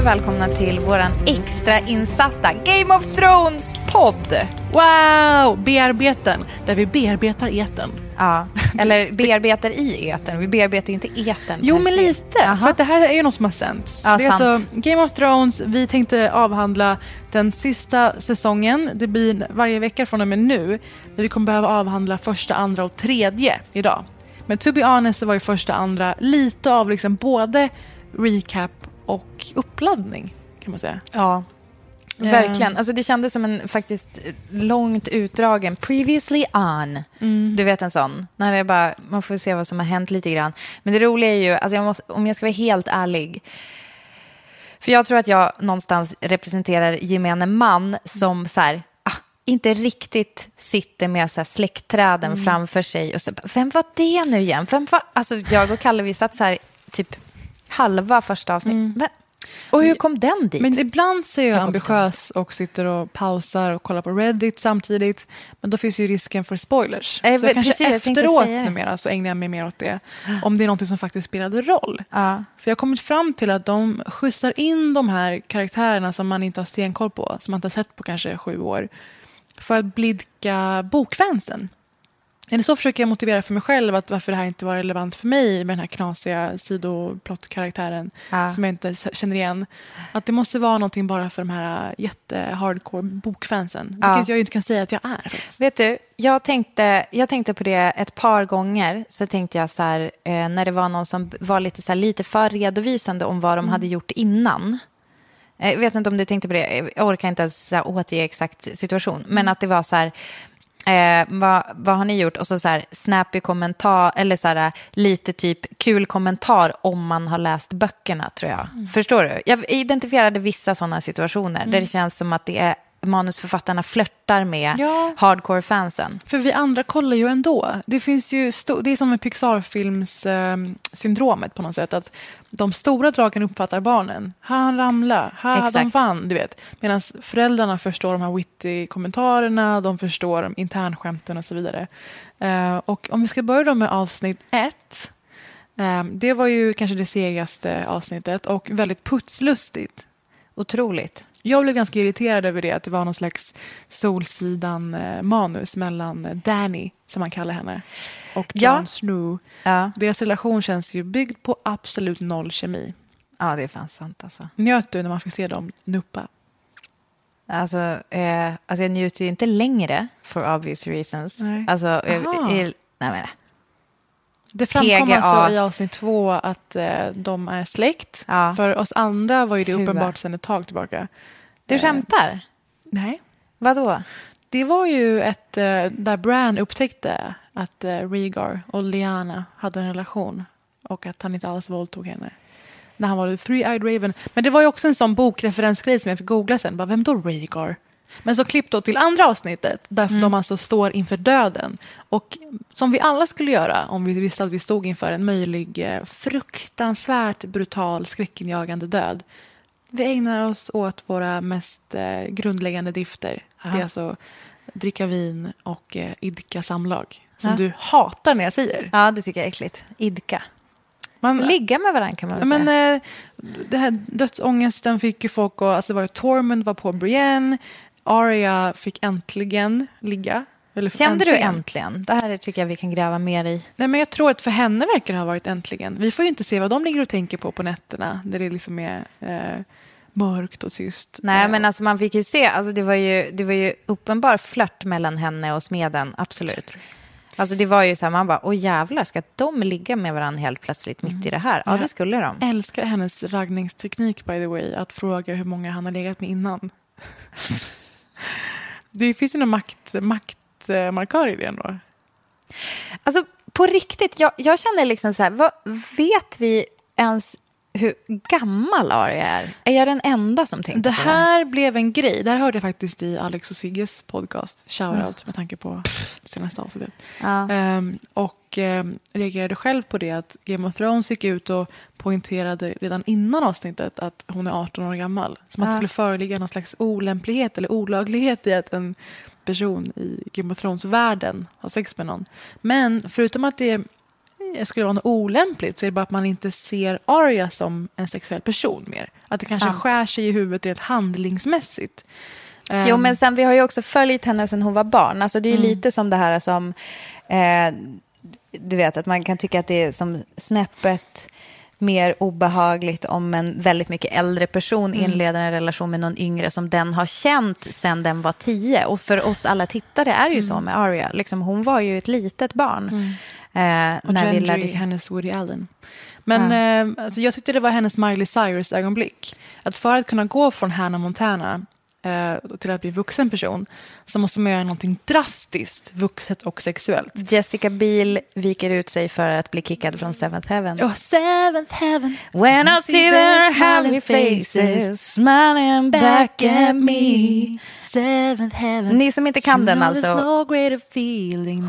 Och välkomna till våran extra insatta Game of Thrones-podd. Wow! Bearbeten, där vi bearbetar eten. Ja, eller bearbetar i eten. Vi bearbetar ju inte eten. Jo, men se. lite. Jaha. För det här är ju något som har sänts. Ja, det är sant. alltså Game of Thrones. Vi tänkte avhandla den sista säsongen. Det blir varje vecka från och med nu. Men vi kommer behöva avhandla första, andra och tredje idag. Men to be honest så var ju första, andra lite av liksom både recap och uppladdning kan man säga. Ja, verkligen. Alltså, det kändes som en faktiskt långt utdragen previously on. Du vet en sån. När det bara, man får se vad som har hänt lite grann. Men det roliga är ju, alltså jag måste, om jag ska vara helt ärlig. För jag tror att jag någonstans representerar gemene man som så här, ah, inte riktigt sitter med så här släktträden framför sig. Och så, vem var det nu igen? Vem var? Alltså jag och Kalle vi satt så här typ halva första avsnitt. Va? Och hur kom den dit? Men ibland så är jag kommer ambitiös och sitter och pausar och kollar på Reddit samtidigt. Men då finns ju risken för spoilers. Eh, så jag kanske precis, jag efteråt det. numera så ägnar jag mig mer åt det. Om det är något som faktiskt spelade roll. Ja. För jag har kommit fram till att de skjutsar in de här karaktärerna som man inte har stenkoll på, som man inte har sett på kanske sju år, för att blidka bokfansen. Eller så försöker jag motivera för mig själv att varför det här inte var relevant för mig med den här knasiga sidoplott-karaktären Ja. som jag inte känner igen. Att det måste vara någonting bara för de här jätte-hardcore bokfansen. Ja. Vilket jag inte kan säga att jag är. faktiskt. Vet du, jag tänkte, jag tänkte på det ett par gånger. Så tänkte jag så här, eh, när det var någon som var lite, så här, lite för redovisande om vad de hade gjort innan. Eh, Jag vet inte om du tänkte på det, jag orkar inte ens återge exakt situation. Men att det var så här, eh, vad, vad har ni gjort? Och så, så här, snappy kommentar, eller så här, lite typ kul kommentar om man har läst böckerna, tror jag. Förstår du? Jag identifierade vissa sådana situationer där det känns som att det är manusförfattarna flörtar med Ja. hardcore-fansen. För vi andra kollar ju ändå. Det, finns ju det är som med Pixar-films-syndromet på något sätt. Att de stora dragen uppfattar barnen. Ha, han ramlade. Ha, de Exakt. vann. Du vet. Medan föräldrarna förstår de här witty kommentarerna, de förstår de internskämten och så vidare. Eh, och om vi ska börja då med avsnitt ett. eh, det var ju kanske det segaste avsnittet och väldigt putslustigt. Otroligt. Jag blev ganska irriterad över det, att det var någon slags Solsidan-manus mellan eh, Danny, som man kallar henne, och Ja. Jon Snow. Ja. Deras relation känns ju byggd på absolut noll kemi. ja, det är fan sant alltså. Njöt du när man fick se dem nuppa? Alltså, eh, alltså jag njuter ju inte längre, for obvious reasons. Nej. Alltså, eh, Aha. i, nej, men, Det framkom PGA. alltså i avsnitt två att eh, de är släkt. Ja. För oss andra var ju det uppenbart sedan ett tag tillbaka. du Eh. skämtar? Nej. Vadå? Det var ju ett eh, där Bran upptäckte att eh, Rhaegar och Lyanna hade en relation och att han inte alls våldtog henne. När han var Three-Eyed Raven. Men det var ju också en sån bokreferensgrej som jag fick googla sen. Bara, vem då Rhaegar? Men så klipp då till andra avsnittet där de alltså står inför döden. Och som vi alla skulle göra om vi visste att vi stod inför en möjlig eh, fruktansvärt brutal skräckinjagande död. Vi ägnar oss åt våra mest eh, grundläggande drifter. Det är alltså dricka vin och eh, idka samlag. Som Ja. du hatar när jag säger. Ja, det tycker jag är äckligt. Idka. Man, Ligga med varandra kan man väl men, säga. eh, det här dödsångesten fick ju folk att... Alltså det var ju Tormund var på Brienne. Arya fick äntligen ligga. Eller Kände du äntligen? Det här tycker jag vi kan gräva mer i. Nej, men jag tror att för henne verkar det ha varit äntligen. Vi får ju inte se vad de ligger och tänker på på nätterna. Där det liksom är eh, mörkt och tyst. Nej, men alltså man fick ju se, alltså det var ju, det var ju uppenbar flört mellan henne och smeden, absolut. Alltså det var ju så här, man bara, åh jävlar, ska de ligga med varandra helt plötsligt mitt i det här? Ja, det skulle de. älskar hennes raggningsteknik by the way. Att fråga hur många han har legat med innan. det finns ju någon makt, maktmarkör i det ändå. Alltså på riktigt, jag, jag känner liksom så här, vad, vet vi ens hur gammal Arya är? Är jag den enda som tänker Det på det? här blev en grej. Det här hörde jag faktiskt i Alex och Sigges podcast. Shoutout med tanke på senaste avsnittet. Ja. Ehm, och um, reagerade själv på det att Game of Thrones gick ut och poängterade redan innan avsnittet att hon är 18 år gammal. Som att det Ja. skulle föreligga någon slags olämplighet eller olaglighet i att en person i Game of Thrones-världen har sex med någon. Men förutom att det skulle vara något olämpligt så är det bara att man inte ser Arya som en sexuell person mer. Att det kanske Sant. skär sig i huvudet rent handlingsmässigt. Jo, Ehm, men sen vi har ju också följt henne sen hon var barn. Alltså det är Mm. lite som det här som, eh, du vet att man kan tycka att det är som snäppet mer obehagligt om en väldigt mycket äldre person Mm. inleder en relation med någon yngre som den har känt sen den var tio. Och för oss alla tittare är det ju Mm. så med Arya. Liksom, hon var ju ett litet barn. Eh, Och när vi lärde hennes Woody Allen. Men eh, alltså, jag tyckte det var hennes Miley Cyrus-ögonblick. Att för att kunna gå från Hannah Montana eh, till att bli vuxen person så måste man göra någonting drastiskt, vuxet och sexuellt. Jessica Biel viker ut sig för att bli kickad från Seventh Heaven. Oh, seventh heaven. When I see their happy faces smiling back at me. Seventh heaven. Ni som inte kan den alltså.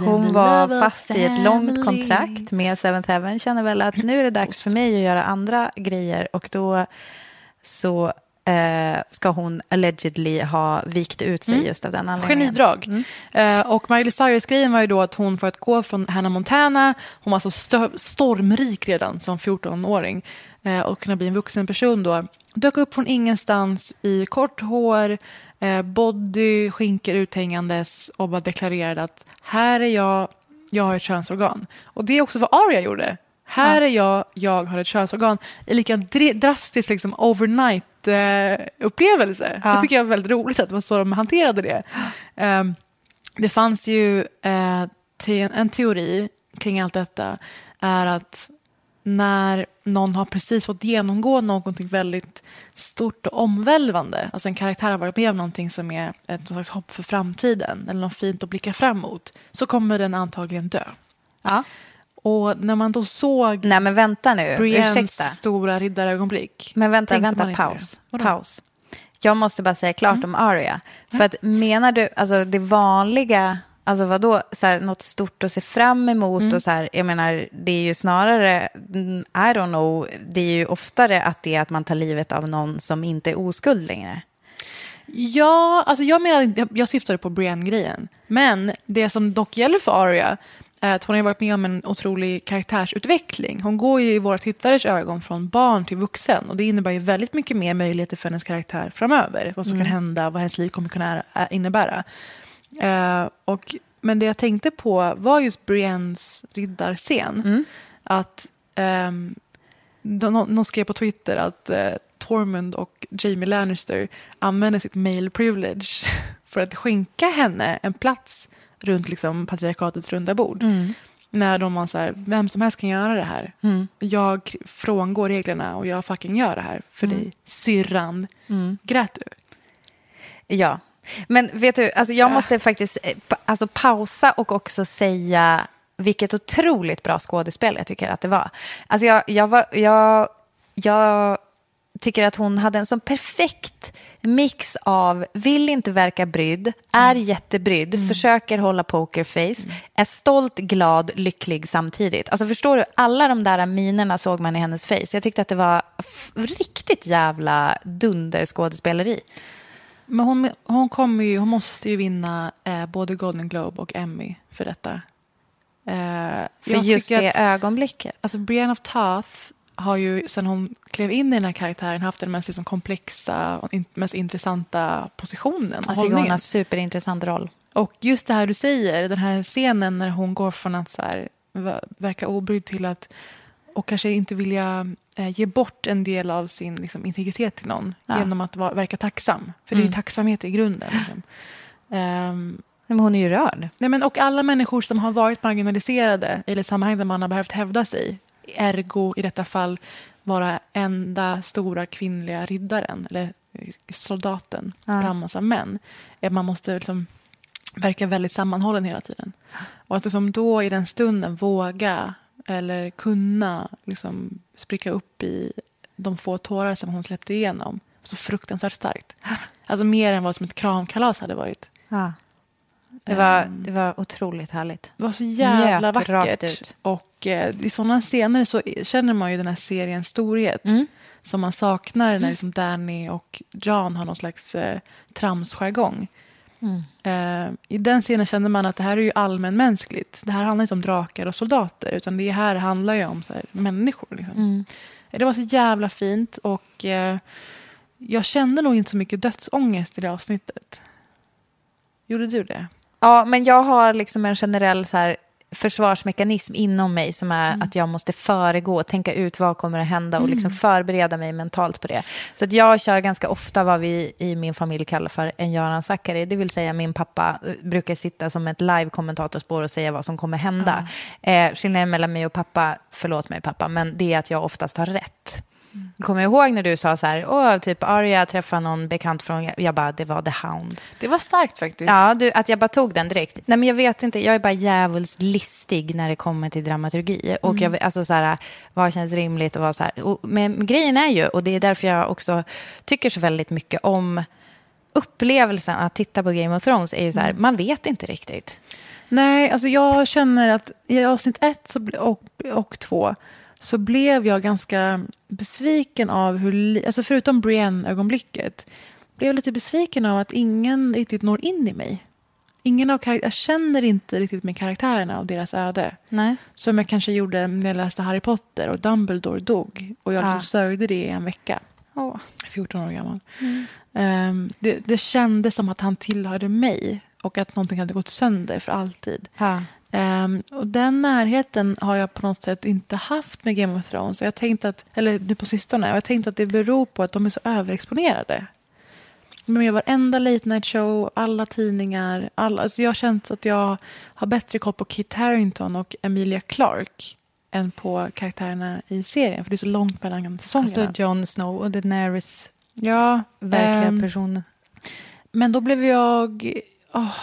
Hon var fast i ett långt kontrakt med Seventh Heaven. Känner väl att nu är det dags för mig att göra andra grejer. Och då så eh, ska hon allegedly ha vikt ut sig just av den anledningen. Genidrag. Eh, och Miley Cyrus-grejen var ju då att hon för att gå från Hannah Montana, hon var så stö- stormrik redan som 14-åring eh, och kunna bli en vuxen person då, dök upp från ingenstans i kort hår, eh, body, skinkor uthängandes och bara deklarerade att här är jag, jag har ett könsorgan. Och det är också vad Arya gjorde. Här är jag, jag har ett könsorgan. En lika dr- drastisk liksom, overnight-upplevelse. Ja. Det tycker jag är väldigt roligt att det var så de hanterade det. Ehm, det fanns ju eh, te- en teori kring allt detta är att när någon har precis fått genomgå någonting väldigt stort och omvälvande, alltså en karaktär har varit med om någonting som är ett slags hopp för framtiden eller något fint att blicka fram mot, så kommer den antagligen dö. Ja. Och när man då såg Nej men vänta nu, Briennes ursäkta. stora riddarögonblick. Men vänta, vänta, paus. Mm. paus. Jag måste bara säga klart om Arya. För att menar du, alltså det vanliga, alltså vadå, så här, något stort att se fram emot Mm. och så här, jag menar, det är ju snarare, mm, I don't know, det är ju oftare att det är att man tar livet av någon som inte är oskuld längre. Ja, alltså jag menar, jag, syftade på Brienne-grejen. Men det som dock gäller för Arya är att hon har varit med om en otrolig karaktärsutveckling. Hon går ju i våra tittares ögon från barn till vuxen. Och det innebär ju väldigt mycket mer möjligheter för hennes karaktär framöver. Vad som kan hända, vad hennes liv kommer kunna innebära. Eh, och, men det jag tänkte på var just Briennes riddarscen. Att ehm, de, någon skrev på Twitter att eh, Tormund och Jamie Lannister använder sitt male privilege för att skänka henne en plats runt liksom, patriarkatets runda bord. När de var så här, vem som helst kan göra det här. Jag frångår reglerna och jag fucking gör det här för dig, syrran. Grät du? Ja, men vet du, alltså jag måste faktiskt eh, alltså pausa och också säga vilket otroligt bra skådespel jag tycker att det var. Alltså jag, jag, var, jag, jag tycker att hon hade en sån perfekt mix av vill inte verka brydd, är jättebrydd, försöker hålla pokerface, är stolt, glad, lycklig samtidigt. Alltså förstår du, alla de där minerna såg man i hennes face. Jag tyckte att det var riktigt jävla dunderskådespeleri. Men hon, hon, kommer ju, hon måste ju vinna eh, både Golden Globe och Emmy för detta. Eh, För just det att- ögonblicket. Alltså Brienne of Tarth har ju sen hon klev in i den här karaktären haft den mest liksom, komplexa och in, mest intressanta positionen. Tycker hon har superintressant roll. Och just det här du säger, den här scenen när hon går från att så här, verka obrydd till att och kanske inte vilja eh, ge bort en del av sin liksom, integritet till någon Ja. genom att vara, verka tacksam. För det är ju Mm. tacksamhet i grunden. Liksom. Ehm, Men hon är ju rörd. Nej, men, och alla människor som har varit marginaliserade i ett sammanhang där man har behövt hävda sig, ergo i detta fall vara enda stora kvinnliga riddaren eller eh, soldaten Ja. bland massa män, att man måste liksom verka väldigt sammanhållen hela tiden. Och att liksom då i den stunden våga eller kunna liksom spricka upp i de få tårar som hon släppte igenom. Så fruktansvärt starkt. Alltså mer än vad som ett kramkalas hade varit. Ja. Det, var, Ehm. det var otroligt härligt. Det var så jävla Njöt vackert. ut. Och eh, i sådana scener så känner man ju den här seriens storhet. Mm. Som man saknar när liksom Danny och John har någon slags eh, tramsjargong. Mm. Eh, I den scenen kände man att det här är ju allmänmänskligt. Det här handlar inte om drakar och soldater. Utan det här handlar ju om så här, människor. Liksom. Mm. Det var så jävla fint. Och eh, jag kände nog inte så mycket dödsångest i det avsnittet. Gjorde du det? Ja, men jag har liksom en generell så här försvarsmekanism inom mig som är Mm. att jag måste föregå, tänka ut vad kommer att hända och liksom förbereda mig mentalt på det. Så att jag kör ganska ofta vad vi i min familj kallar för en Göran Zackari, det vill säga min pappa eh, brukar sitta som ett live-kommentatorspår och säga vad som kommer hända. Eh, skillnaden mellan mig och pappa, förlåt mig pappa, men det är att jag oftast har rätt. Kommer du ihåg när du sa så här, åh, typ Arya träffar någon bekant från, jag bara, det var The Hound. Det var starkt faktiskt. Ja, du, att jag bara tog den direkt. Nej, men jag vet inte, jag är bara djävulskt listig när det kommer till dramaturgi. Och Mm. jag, alltså så här, vad känns rimligt och vad så här. Och, men grejen är ju, och det är därför jag också tycker så väldigt mycket om upplevelsen att titta på Game of Thrones, är ju så här, Mm. man vet inte riktigt. Nej, alltså jag känner att i avsnitt ett och, och två så blev jag ganska besviken av hur... Alltså förutom Brienne-ögonblicket blev jag lite besviken av att ingen riktigt når in i mig. Ingen av karak- jag känner inte riktigt med karaktärerna och deras öde. Nej. Som jag kanske gjorde när jag läste Harry Potter och Dumbledore dog. Och jag liksom Ja. sörjde det i en vecka. Åh. 14 år gammal. Ehm, det, det kändes som att han tillhörde mig och att någonting hade gått sönder för alltid. Ja. Ehm, och den närheten har jag på något sätt inte haft med Game of Thrones. Jag tänkte att, eller nu på sistone. Och jag tänkte att det beror på att de är så överexponerade. De gör varenda late night show, alla tidningar. Alla, alltså jag har känt att jag har bättre koll på Kit Harington och Emilia Clarke än på karaktärerna i serien. För det är så långt mellan säsongerna. Alltså Jon Snow och Daenerys ja, verkliga ehm, personer. men då blev jag... åh,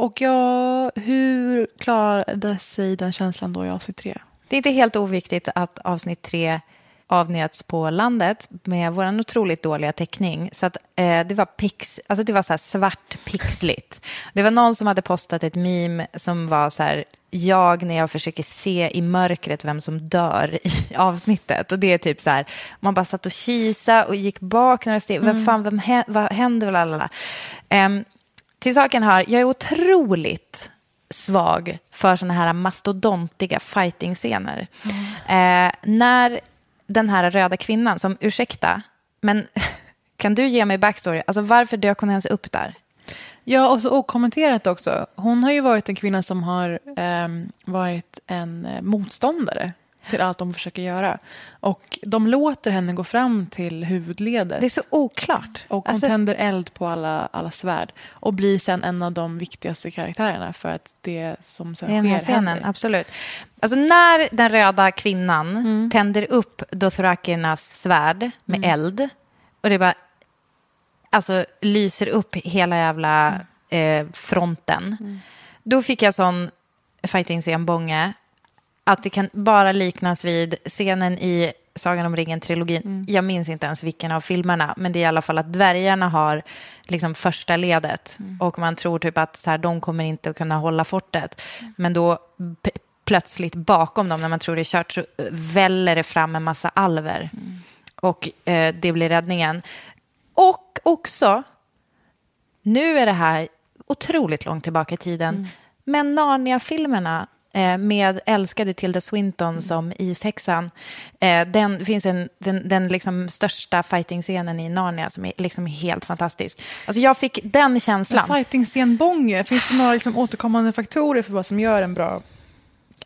och jag... Hur klarade sig den känslan då i avsnitt tre? Det är inte helt oviktigt att avsnitt tre avnjöts på landet med vår otroligt dåliga täckning. Så att, eh, det var, pix, alltså det var så svart pixligt. Det var någon som hade postat ett meme som var så här, jag när jag försöker se i mörkret vem som dör i avsnittet. Och det är typ så här, man bara satt och kisa och gick bak några steg. Vad fan, vem, vad händer? Lalala. Um, till saken hör, jag är otroligt svag för såna här mastodontiga fighting-scener. Eh, när den här röda kvinnan, som ursäkta, men kan du ge mig backstory? Alltså varför dök hon ens upp där? Ja, och så okommenterat också. Hon har ju varit en kvinna som har eh, varit en eh, motståndare till allt de försöker göra. Och de låter henne gå fram till huvudledet. Det är så oklart. Och hon Alltså, tänder eld på alla, alla svärd. Och blir sen en av de viktigaste karaktärerna för att det som sen I den här sker scenen, händer. absolut. Alltså när den röda kvinnan tänder upp Dothrakiernas svärd med eld och det bara alltså, lyser upp hela jävla eh, fronten. Då fick jag sån fighting-scen bånge att det kan bara liknas vid scenen i Sagan om ringen-trilogin. Jag minns inte ens vilken av filmerna, men det är i alla fall att dvärgarna har liksom första ledet och man tror typ att så här, de kommer inte att kunna hålla fortet. Men då plötsligt bakom dem, när man tror det är kört, så väller det fram en massa alver. Och eh, det blir räddningen. Och också, nu är det här otroligt långt tillbaka i tiden, men Narnia-filmerna eh, med älskade Tilda Swinton som ishäxan. Eh, den finns en, den, den liksom största fighting-scenen i Narnia som är liksom helt fantastisk. Alltså jag fick den känslan. Fighting-scen Bånge, finns det några liksom återkommande faktorer för vad som gör en bra...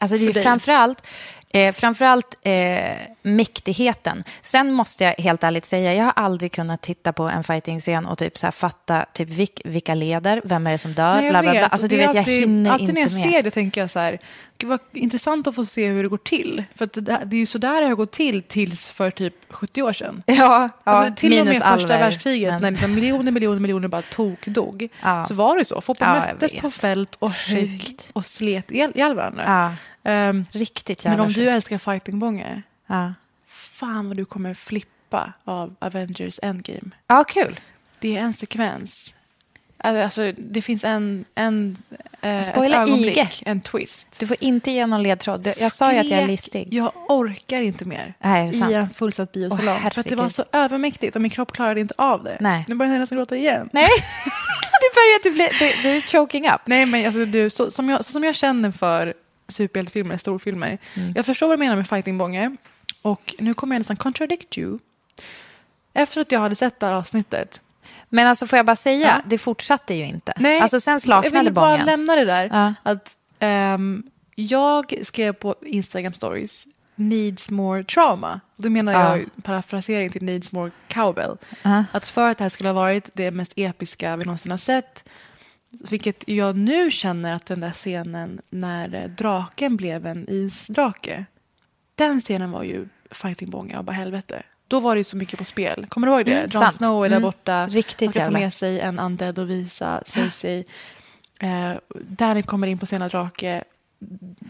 Alltså det är framförallt, eh, framförallt eh, mäktigheten. Sen måste jag helt ärligt säga, jag har aldrig kunnat titta på en fighting-scen och typ så här fatta typ vilk, vilka leder, vem är det som dör, Nej, jag bla bla bla. Alltså du vet, jag alltid- hinner alltid inte när jag med. ser det tänker jag så här, gud vad intressant att få se hur det går till. För det, det är ju så där det har gått till tills för typ 70 år sedan. Ja, ja Alltså, till och med minus första världskriget, men- när liksom miljoner, miljoner, miljoner bara tokdog, Ja. så var det så. Folk Ja, möttes på fält och högg och slet ihjäl varandra. Ja, Ehm, riktigt men jävla om du älskar fighting-bånge, ja. fan vad du kommer flippa av Avengers Endgame. ja, kul. Det är en sekvens. Alltså, det finns en, en eh, ett ögonblick, Ige. en twist. Du får inte ge någon ledtråd. Jag sa ju att jag är listig. Jag orkar inte mer. Nej, är det sant? I en fullsatt biosalong. Åh, för att det var så övermäktigt och min kropp klarade inte av det. Nej. Nu börjar jag nästan gråta igen. Nej, du börjar du bli, du, du är choking up. Nej, men alltså, du, så, som, jag, så som jag känner för superhjältefilmer, storfilmer. Mm. Jag förstår vad du menar med fightingbånge. Och nu kommer jag nästan contradict you. Efter att jag hade sett det här avsnittet. Men alltså får jag bara säga, Ja. det fortsatte ju inte. Nej, alltså sen jag slaknade vill bara bången. lämna det där. Ja. Att, ehm, jag skrev på Instagram stories needs more trauma. Då menar Ja. jag parafrasering till needs more cowbell. Ja. Att för att det här skulle ha varit det mest episka vi någonsin har sett vilket jag nu känner att den där scenen när draken blev en isdrake. Den scenen var ju fightingbånga och bara helvete. Då var det så mycket på spel. Kommer du ihåg det? Mm, Jon. Snow är där Mm, borta. riktigt Han ska ta jävla. med sig en undead och visa Cersei. Eh, Danny kommer in på sina drake.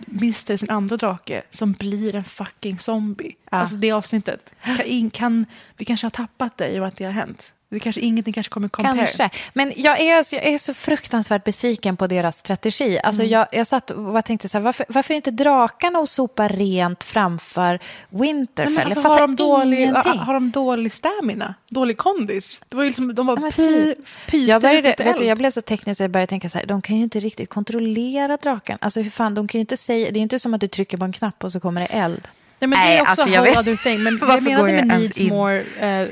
Mister sin andra drake som blir en fucking zombie. Ja. Alltså det avsnittet. Kan, kan, vi kanske har tappat det i och med att det har hänt. Det kanske, ingenting kanske kommer compare. Kanske. Men jag är, så- jag är så fruktansvärt besviken på deras strategi. Alltså Mm. jag, jag satt och tänkte så här, varför, varför inte drakarna och sopa rent framför Winterfell? Nej, alltså, jag har, fattar de dålig, ingenting. har de dålig stamina? Dålig kondis? Det var ju liksom, de var Ja, py, typ. pyste jag, började, vet du, jag blev så teknisk att jag började tänka så här, de kan ju inte riktigt kontrollera draken. Alltså hur fan, de kan ju inte säga, det är inte som att du trycker på en knapp och så kommer det eld. Nej, men det Nej, är också alltså, a jag vet- thing. Men jag menade med needs in? more eh,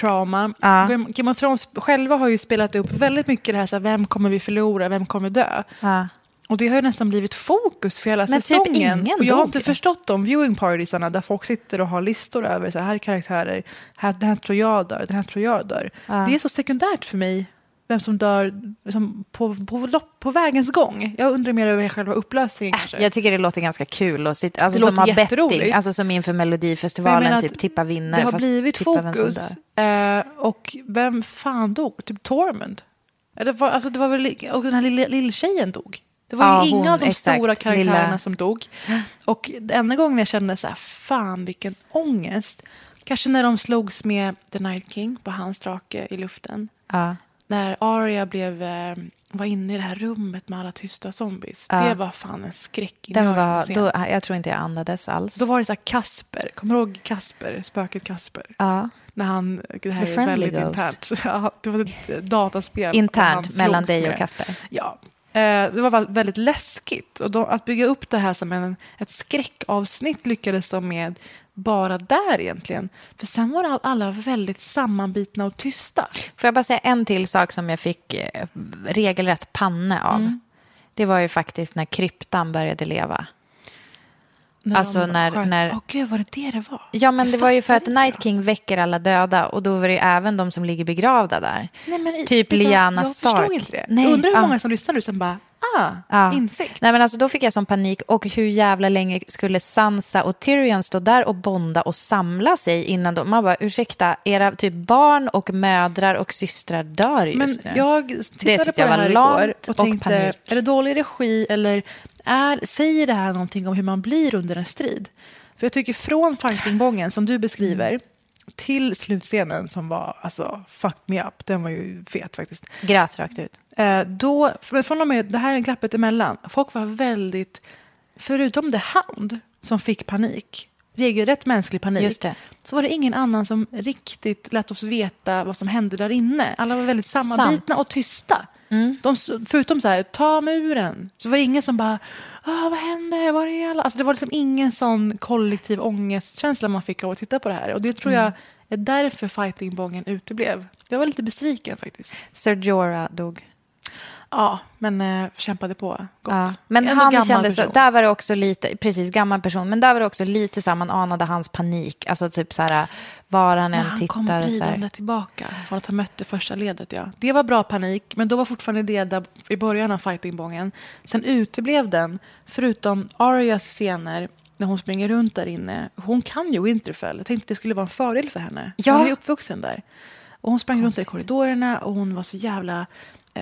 trauma. Ja. Game- of Thrones själva har ju spelat upp väldigt mycket det här, så här vem kommer vi förlora, vem kommer dö? Ja. Och det har ju nästan blivit fokus för hela Men typ säsongen. ingen och jag har dog inte ju. förstått de viewing partiesarna där folk sitter och har listor över så här är karaktärer, här, den här tror jag dör, den här tror jag dör. Ja. Det är så sekundärt för mig vem som dör liksom, på, på, på vägens gång. Jag undrar mer över själva upplösningen kanske. Jag tycker det låter ganska kul. Och sitta, alltså Det som låter betting, alltså som inför Melodifestivalen, typ tippa vinnare. det har blivit vem fokus. dör. Eh, och vem fan dog? Typ Tormund? Eller var, alltså det var väl, och den här lilla, lilla dog. Det var Ja, ju inga hon, av de exakt, stora karaktärerna lilla- som dog. Och enda gången jag kände så här, fan vilken ångest. Kanske när de slogs med The Night King på hans drake i luften. Ja. När Arya blev, eh, var inne i det här rummet med alla tysta zombies. Ja. Det var fan en Den skräckinjagande var, då, jag tror inte jag andades alls. Då var det så Kasper, kommer du ihåg Kasper, spöket Kasper? ja. När han, det här The är väldigt Ghost. internt. Ja, det var ett dataspel. Internt mellan dig med- och Kasper. Ja. Eh, Det var väl- väldigt läskigt. Och då, att bygga upp det här som en, ett skräckavsnitt lyckades de med bara där egentligen. För sen var all- alla väldigt sammanbitna och tysta. Får jag bara säga en till sak som jag fick eh, regelrätt panne av? Mm. Det var ju faktiskt när kryptan började leva. När Alltså när- sköts. när- Åh gud, var det det det var? Ja, men det var ju för att Night King väcker alla döda och då var det ju även de som ligger begravda där. Nej, men typ jag Stark. Jag förstod inte det. Nej, jag undrar hur ja. många som lyssnade och sen bara, ah, Ja. insikt. Nej, men alltså, då fick jag sån panik. Och hur jävla länge skulle Sansa och Tyrion stå där och bonda och samla sig innan de... Man bara, ursäkta, era typ barn och mödrar och systrar dör just Men nu. jag Det tittade tyckte på jag det här igår och och tänkte, panik. är det dålig regi eller är, säger det här någonting om hur man blir under en strid? För jag tycker från fightingbången som du beskriver till slutscenen som var, alltså, fuck me up, den var ju fet faktiskt. Grät rakt ut. Eh, då, från och med, det här är glappet emellan, folk var väldigt, förutom The Hound som fick panik, regelrätt mänsklig panik, så var det ingen annan som riktigt lät oss veta vad som hände där inne. Alla var väldigt sammanbitna Sant. och tysta. De, s- förutom så här, ta muren, så var det ingen som bara, ah, vad händer, var är alla? Alltså det var liksom ingen sån kollektiv ångestkänsla man fick av att titta på det här. Och det tror jag är därför fightingbången uteblev. Jag var lite besviken faktiskt. Sir Jorah dog. Ja, men eh, kämpade på. Gott. Ja. Men Ändå han kändes, så, där var det också lite, precis gammal person, men där var det också lite så här, man anade hans panik. Alltså typ så här, var han När än han kom tittade så här. ridande tillbaka från att ha mött det första ledet. Ja. Det var bra panik, men då var fortfarande det där i början av fightingbången. Sen uteblev den, förutom Arias scener när hon springer runt där inne. Hon kan ju Winterfell. Jag tänkte det skulle vara en fördel för henne. Ja. Hon är uppvuxen där. Och hon sprang runt där i korridorerna och hon var så jävla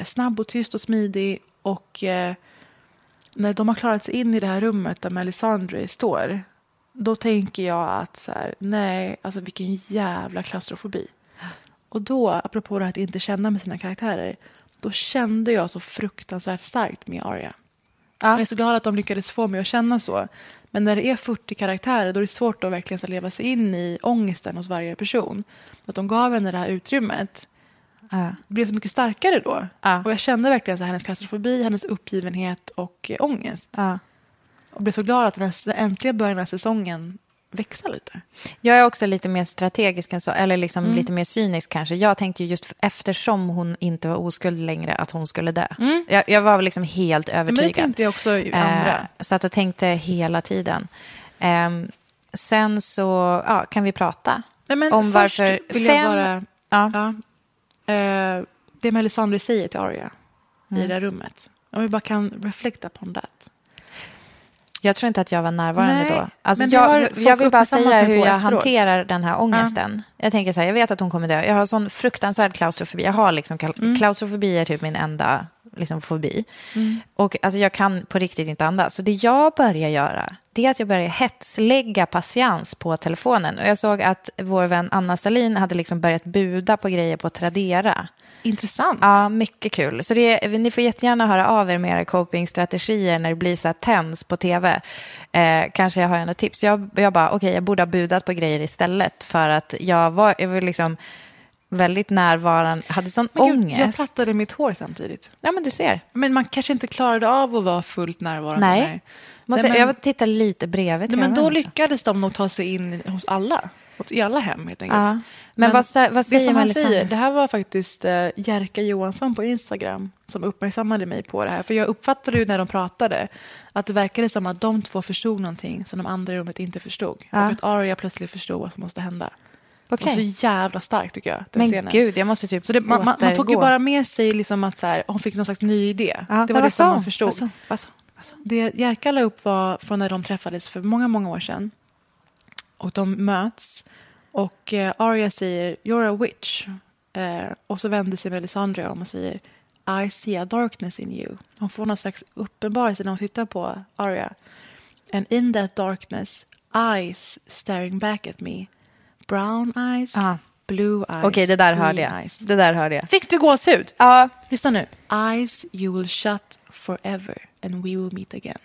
snabb och tyst och smidig. Och eh, när de har klarat sig in i det här rummet där Melisandre står då tänker jag att så här, nej, alltså vilken jävla klaustrofobi. Och då, apropå det här att inte känna med sina karaktärer, då kände jag så fruktansvärt starkt med Arya. Jag är så glad att de lyckades få mig att känna så. Men när det är 40 karaktärer då är det svårt att verkligen leva sig in i ångesten hos varje person. Att de gav henne det här utrymmet Ja. blev så mycket starkare då. Ja. Och jag kände verkligen så hennes klaustrofobi, hennes uppgivenhet och eh, ångest. Ja. Och blev så glad att den äntligen började den här säsongen växa lite. Jag är också lite mer strategisk eller liksom Mm. lite mer cynisk kanske. Jag tänkte ju just eftersom hon inte var oskuld längre att hon skulle dö. Jag, jag var väl liksom helt Mm. Men övertygad. det tänkte jag också i andra. Eh, så att jag tänkte hela tiden. Ehm, sen så ja, kan vi prata Nej, om varför fem... bara... Ja. Ja, eh, det Melisandre säger till Arya Mm. i det där rummet. Om vi bara kan reflect upon that. Jag tror inte att jag var närvarande Nej, då. Alltså det jag, jag vill bara säga hur på jag efteråt. hanterar den här ångesten. Jag tänker så här, jag vet att hon kommer dö. Jag har sån fruktansvärd klaustrofobi. Jag har liksom, Mm. klaustrofobi är typ min enda liksom, fobi. Och alltså, jag kan på riktigt inte andas. Så det jag börjar göra, det är att jag börjar hetslägga patiens på telefonen. Och jag såg att vår vän Anna Salin hade liksom börjat buda på grejer på Tradera. Intressant. Ja, mycket kul. Så det, ni får jättegärna höra av er med era copingstrategier när det blir så här tens på tv. Eh, kanske jag har något tips. Jag, jag bara, okej, jag borde ha budat på grejer istället för att jag var, jag var liksom väldigt närvarande, hade sån Men gud, ångest. jag plattade mitt hår samtidigt. Ja, men du ser. Men man kanske inte klarade av att vara fullt närvarande. Nej. Måste, Nej, men- jag tittar lite bredvid Nej, men då också. lyckades de nog ta sig in hos alla. I alla hem helt enkelt. Ja. Men vad sä- vad det säger som han Melisandre? säger, det här var faktiskt eh, Jerka Johansson på Instagram som uppmärksammade mig på det här. För jag uppfattade ju när de pratade att det verkade som att de två förstod någonting som de andra i rummet inte förstod. Ja. Och att Arya plötsligt förstod vad som måste hända. Okej. Det var så jävla starkt tycker jag. Men scenen. gud, jag måste typ Så det, man, man, man tog ju bara med sig liksom att så här, hon fick någon slags ny idé. Ja, det var det som man förstod. Vad sa hon? Det Jerka la upp var från när de träffades för många, många år sedan. Och de möts. Och eh, Arya säger “You're a witch”. Eh, och så vänder sig Melisandre om och säger “I see a darkness in you”. Hon får någon slags uppenbarelse när hon tittar på Arya. “And in that darkness, eyes staring back at me. Brown eyes, Ah. blue eyes, Okej, det där hörde jag. eyes." Det där hörde jag. Fick du gåshud? Ja, Lyssna nu. Eyes you will shut forever and we will meet again.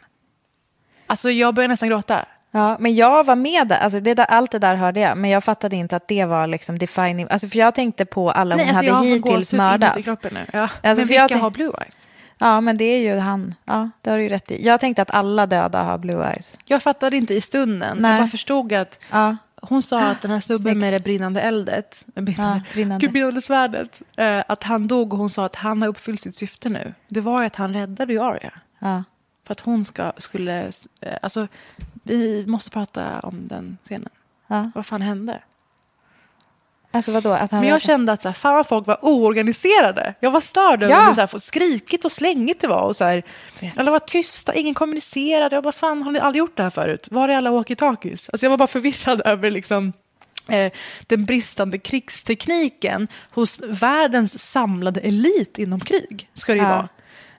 Alltså jag börjar nästan gråta. Ja, men jag var med där. Alltså det där, allt det där hörde jag. Men jag fattade inte att det var liksom defining. Alltså för jag tänkte på alla hon alltså, hade jag hittills mördat. inuti kroppen nu. Ja. Alltså, men vilka jag har blue eyes? Ja, men det är ju han. Ja, det har du ju rätt i. Jag tänkte att alla döda har blue eyes. Jag fattade inte i stunden. Nej. Jag bara förstod att Ja. Hon sa att den här snubben Snyggt. med det brinnande eldet, äh, brinnande, Ja, brinnande. Gud, brinnande svärdet, eh, att han dog och hon sa att han har uppfyllt sitt syfte nu. Det var ju att han räddade ju Arya. Ja. För att hon ska, skulle, eh, alltså vi måste prata om den scenen. Ja. Vad fan hände? Alltså vadå? Att han Men jag kände att så här, fan vad folk var oorganiserade. Jag var störd över Ja. hur så här, skrikigt och slängigt det var. Och så här, alla var tysta, ingen kommunicerade. Jag bara, fan har ni aldrig gjort det här förut? Var är alla walkie-talkies? Alltså jag var bara förvirrad över liksom, eh, den bristande krigstekniken hos världens samlade elit inom krig. Ska det ju Ja. vara.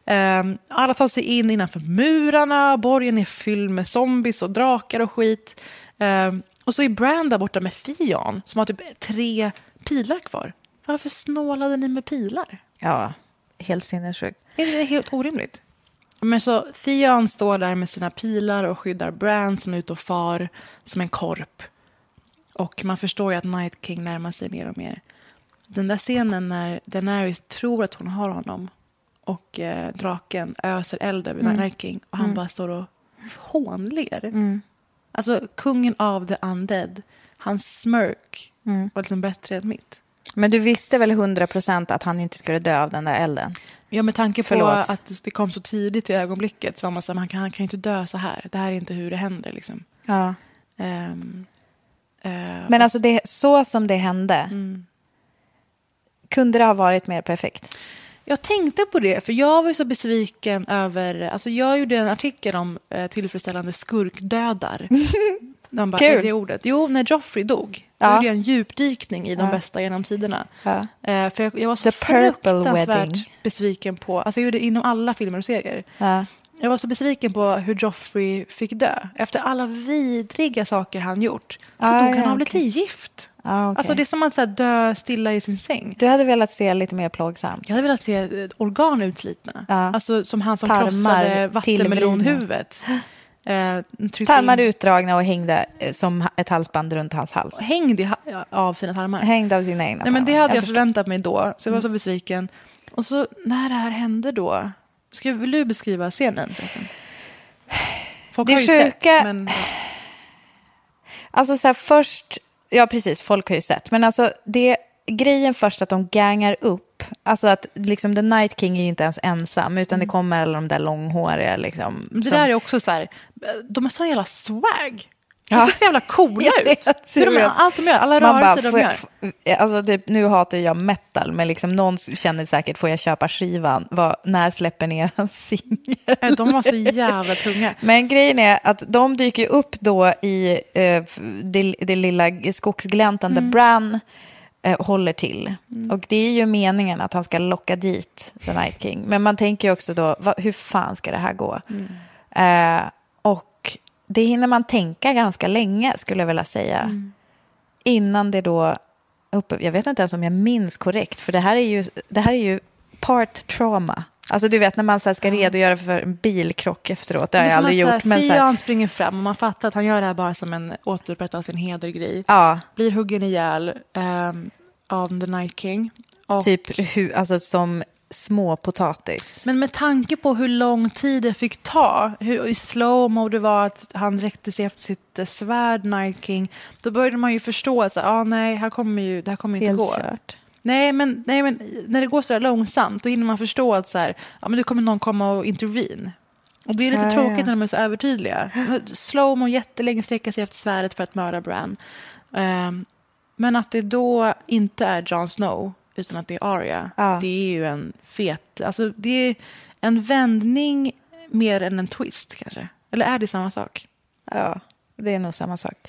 Ehm, alla tar sig in innanför murarna, borgen är fylld med zombies och drakar och skit. Ehm, och så är Bran där borta med Theon som har typ tre pilar kvar. Varför snålade ni med pilar? Ja, helt sinnessjukt. Är det helt orimligt? Men så Theon står där med sina pilar och skyddar Bran som är ute och far som en korp. Och man förstår ju att Night King närmar sig mer och mer. Den där scenen när Daenerys tror att hon har honom och eh, draken öser eld över Night King och han bara står och hånler. Alltså kungen av the undead, hans smirk var liksom bättre än mitt. Men du visste väl 100% att han inte skulle dö av den där elden? Ja, med tanke på Förlåt. att det kom så tidigt i ögonblicket så var man så här, han kan, han kan inte dö så här. Det här är inte hur det händer liksom. Ja. Ehm, eh, Men alltså det, så som det hände, kunde det ha varit mer perfekt? Jag tänkte på det, för jag var så besviken över... Alltså jag gjorde en artikel om eh, tillfredsställande skurkdödar. De bara, Kul. är det ordet? Jo, när Joffrey dog. Då Ja. gjorde jag en djupdykning i de bästa genom tiderna. Ja. Eh, för jag, jag var så The fruktansvärt Wedding. besviken på... Alltså jag gjorde det inom alla filmer och serier. Ja. Jag var så besviken på hur Joffrey fick dö. Efter alla vidriga saker han gjort så Ah, dog han ja, av lite okej. gift. Ah, okej. Alltså det är som att så här, dö stilla i sin säng. Du hade velat se lite mer plågsamt. Jag hade velat se eh, organ utslitna. Ja. Alltså som han som Tarmar krossade vattenmelonhuvudet. Eh, Tarmar in- utdragna och hängde eh, som ett halsband runt hans hals. Hängd i ha- av sina tarmar. Hängde av sina egna Nej, men det hade jag, förstår. förväntat mig då, så jag var så besviken. Och så när det här hände då, ska, vill du beskriva scenen? Folk Det har ju sjuka- sett, men... Alltså så här, först, ja precis, folk har ju sett. Men alltså det, grejen först att de gangar upp. Alltså att liksom The Night King är ju inte ens ensam. Utan det kommer alla de där långhåriga liksom. Mm. Det som- där är också så här, de har sån jävla swag. De ser så jävla coola ut. Hur de, allt de gör, alla Man bara, rörelser de gör. f- alltså typ, nu hatar jag metal, men liksom någon känner säkert, får jag köpa skivan? Vad, när släpper ni er singel? De var så jävla tunga. Men grejen är att de dyker upp då i eh, det, det lilla skogsgläntan där Bran eh, håller till. Och det är ju meningen att han ska locka dit The Night King. Men man tänker ju också då, va, hur fan ska det här gå? Eh, och det hinner man tänka ganska länge, skulle jag vilja säga. Innan det då, uppe, jag vet inte ens om jag minns korrekt, för det här är ju, det här är ju part trauma. Alltså du vet när man så ska redogöra för en bilkrock efteråt, det har jag aldrig gjort. Men så här, Fian springer fram och man fattar att han gör det här bara som en återupprätta sin heder-grej. ja, Blir huggen ihjäl um, av The Night King. Och, typ hur, alltså som små potatis. Men med tanke på hur lång tid det fick ta, hur i slow-mo det var att han räckte sig efter sitt eh, svärd, Night King, då började man ju förstå att ah, nej, här kommer ju, det här kommer inte Helt gå. kört. Nej men, nej, men när det går så här långsamt, då hinner man förstå att så här, ja, men nu kommer någon komma och intervene. Och det är lite Ja, tråkigt ja. när de är så övertydliga. Slow-mo jättelänge sträcka sig efter svärdet för att mörda Bran. Ehm, men att det då inte är Jon Snow, utan att det är Arya, Ja. det är ju en fet... Alltså det är en vändning mer än en twist kanske. Eller är det samma sak? Ja, det är nog samma sak.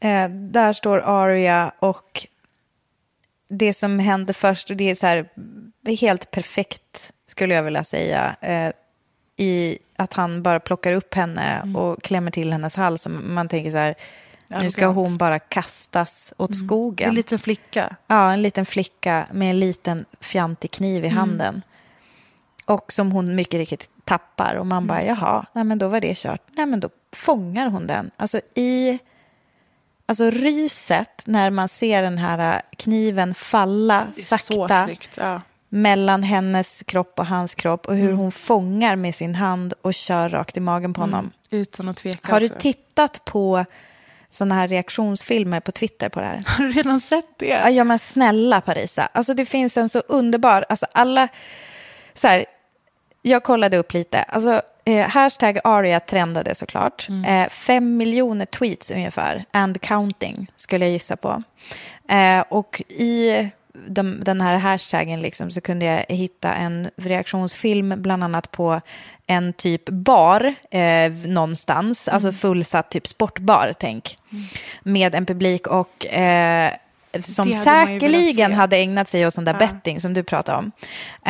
Eh, där står Aria och det som hände först, och det är så här helt perfekt skulle jag vilja säga, eh, i att han bara plockar upp henne och klämmer till hennes hals. Man tänker så här, nu ska hon bara kastas åt är skogen. en liten flicka. Ja, en liten flicka med en liten fjantig kniv i handen. Och som hon mycket riktigt tappar. Och man bara, jaha, nej, men då var det kört. Nej, men då fångar hon den. Alltså i... Alltså ryset när man ser den här äh, kniven falla är så sakta snyggt. Ja. mellan hennes kropp och hans kropp och hur hon fångar med sin hand och kör rakt i magen på honom. Utan att tveka. Har du tittat på sådana här reaktionsfilmer på Twitter på det här? Har du redan sett det? Ja, men snälla Parisa. Alltså det finns en så underbar, alltså alla, så här, jag kollade upp lite. Alltså, eh, hashtag Aria trendade såklart. Eh, fem miljoner tweets ungefär, and counting skulle jag gissa på. Eh, och i de, den här hashtaggen liksom, så kunde jag hitta en reaktionsfilm bland annat på en typ bar eh, någonstans, alltså fullsatt typ sportbar, tänk. Med en publik och eh, som Det hade säkerligen se. hade ägnat sig åt sån där betting som du pratade om.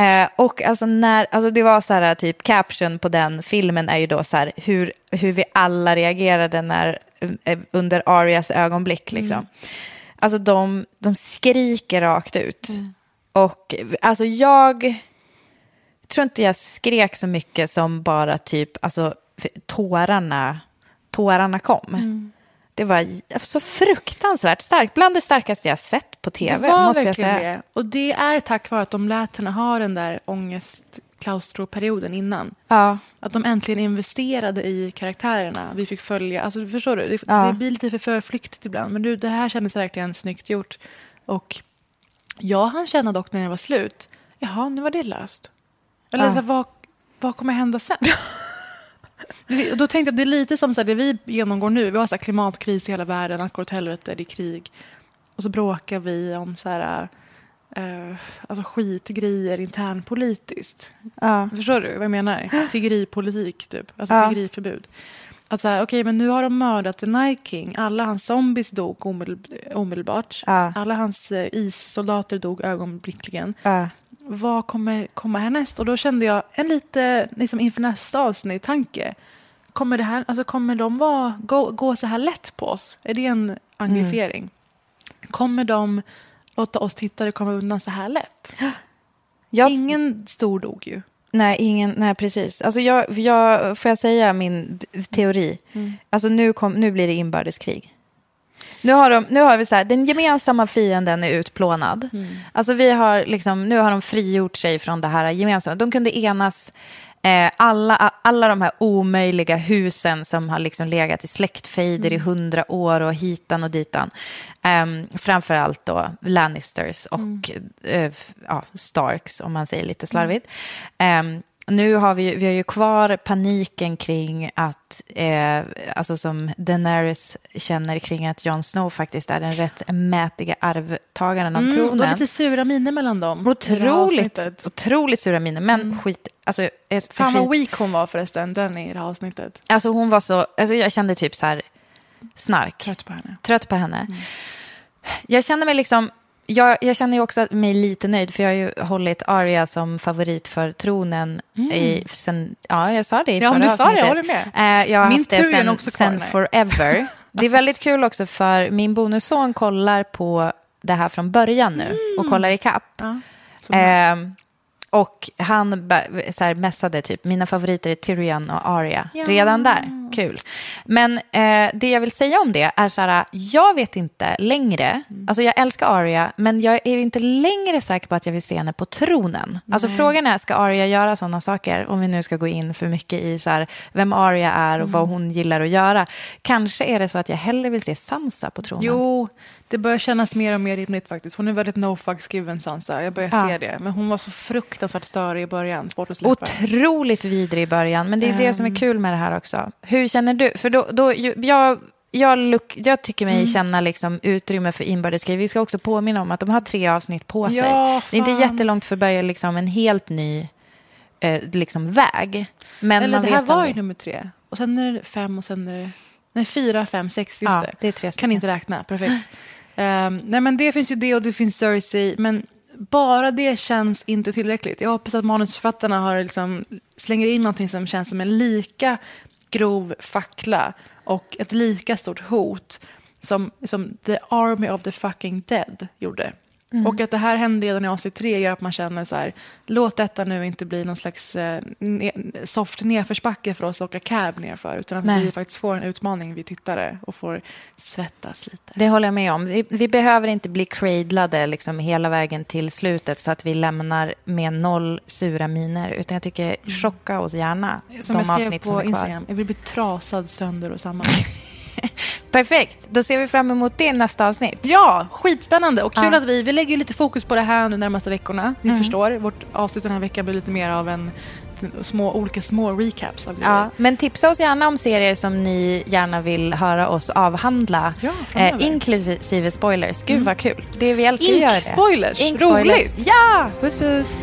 Eh, och alltså när, alltså det var så här typ caption på den filmen är ju då så här hur, hur vi alla reagerade när, eh, under Arias ögonblick liksom. Alltså de, de skriker rakt ut. Och alltså jag tror inte jag skrek så mycket som bara typ, alltså tårarna, tårarna kom. Det det var så fruktansvärt starkt. Bland det starkaste jag sett på Det tv, var måste jag säga. det. Och det är tack vare att de lät henne ha den där ångest-klaustroperioden innan. Ja, Att de äntligen investerade i karaktärerna. Vi fick följa, alltså förstår du? Det, Ja. det blir lite för förflyktigt ibland. Men du, det här kändes verkligen snyggt gjort. Och jag hann känna dock när det var slut, jaha, nu var det löst. Eller Ja. så vad, vad kommer hända sen? Och då tänkte jag det är lite som så här, det vi genomgår nu. Vi har så klimatkris i hela världen, allt går åt helvete, det är krig. Och så bråkar vi om så här, eh, alltså skitgrejer internpolitiskt. ja. Förstår du vad jag menar? Tiggeripolitik, typ. Alltså Ja. tiggeriförbud. Alltså, okej, men nu har de mördat The Night King. Alla hans zombies dog omedel- omedelbart. Ja. Alla hans eh, issoldater dog ögonblickligen. ja. Vad kommer komma härnäst? Och då kände jag en lite, liksom inför nästa avsnitt, tanke. Kommer, det här, alltså, kommer de vara, gå, gå så här lätt på oss? Är det en engagering? Kommer de låta oss tittare komma undan så här lätt? Jag, Ingen stor dog ju. Nej, ingen, nej, precis. Alltså jag, jag, får jag säga min teori? Alltså nu, kom, nu blir det inbördeskrig. Nu har, de, nu har vi så här, den gemensamma fienden är utplånad. Alltså vi har liksom, nu har de frigjort sig från det här gemensamma. De kunde enas, eh, alla, alla de här omöjliga husen som har liksom legat i släktfejder i hundra år och hitan och ditan. Um, framförallt då Lannisters och eh, f- ja, Starks, om man säger lite slarvigt. Ehm, nu har vi, vi har ju kvar paniken kring att, eh, alltså som Daenerys känner kring att Jon Snow faktiskt är den rättmätiga arvtagaren av Mm, det var tronen. lite sura miner mellan dem. Otroligt, otroligt sura miner, men skit, alltså, jag- Fan vad weak hon var förresten, den i det här avsnittet. alltså hon var så, alltså jag kände typ så här, snark. Trött på henne. trött på henne. Jag känner mig liksom... Jag, jag känner ju också mig lite nöjd, för jag har ju hållit Arya som favorit för tronen i, sen, ja, jag sa det i Ja, förra du sa det, avsnittet. jag håller med. Eh, jag har Min haft det sen, också kvar, sen forever. Det är väldigt kul också, för min bonusson kollar på det här från början nu och kollar i kapp. Ja, och han så här, messade typ, mina favoriter är Tyrion och Arya. Redan där, kul. Men eh, det jag vill säga om det är så här, jag vet inte längre, alltså jag älskar Arya, men jag är inte längre säker på att jag vill se henne på tronen. Alltså frågan är, ska Arya göra sådana saker, om vi nu ska gå in för mycket i så här, vem Arya är och vad hon gillar att göra. Kanske är det så att jag hellre vill se Sansa på tronen. Jo, det börjar kännas mer och mer rimligt faktiskt. Hon är väldigt no fucks given Sansa, jag börjar Ja. se det. Men hon var så fruktansvärt störig i början, svårt att släppa. Otroligt vidrig i början, men det är det som Ehm. är kul med det här också. Hur känner du? För då, då, jag, jag, look, jag tycker Mm. mig känna liksom utrymme för inbördeskrig. Vi ska också påminna om att de har tre avsnitt på sig. Ja, det är inte jättelångt för att börja liksom en helt ny eh, liksom väg. Men Eller det här var ju nummer tre. Och sen är det fem och sen är det... Nej, fyra, fem, sex, just Ja, det. det Kan inte räkna, perfekt. Um, nej, men det finns ju det och det finns Cersei. Men bara det känns inte tillräckligt. Jag hoppas att manusförfattarna har liksom, slänger in någonting som känns som en lika grov fackla och ett lika stort hot som, som The Army of the fucking Dead gjorde. Och att det här hände redan i AC3 gör att man känner så här, låt detta nu inte bli någon slags eh, ne soft nedförsbacke för oss att åka cab nerför, utan att Nej. vi faktiskt får en utmaning, vi tittare, och får svettas lite. Det håller jag med om. Vi, vi behöver inte bli cradlade liksom hela vägen till slutet så att vi lämnar med noll sura miner. Utan jag tycker, chocka oss gärna Som de avsnitt som är kvar. Instagram, jag vill bli trasad sönder och samman. Perfekt, då ser vi fram emot det i nästa avsnitt. ja, skitspännande och kul Ja. Mm. att vi, vi lägger lite fokus på det här under de närmaste veckorna. Ni förstår, vårt avsnitt den här veckan blir lite mer av en små, olika små recaps av grejer. Ja, men tipsa oss gärna om serier som ni gärna vill höra oss avhandla. Ja, eh, inklusive spoilers. Gud vad kul. Det vi älskar att göra det. Ink-spoilers, Ink-spoilers. roligt! Ja! Puss puss!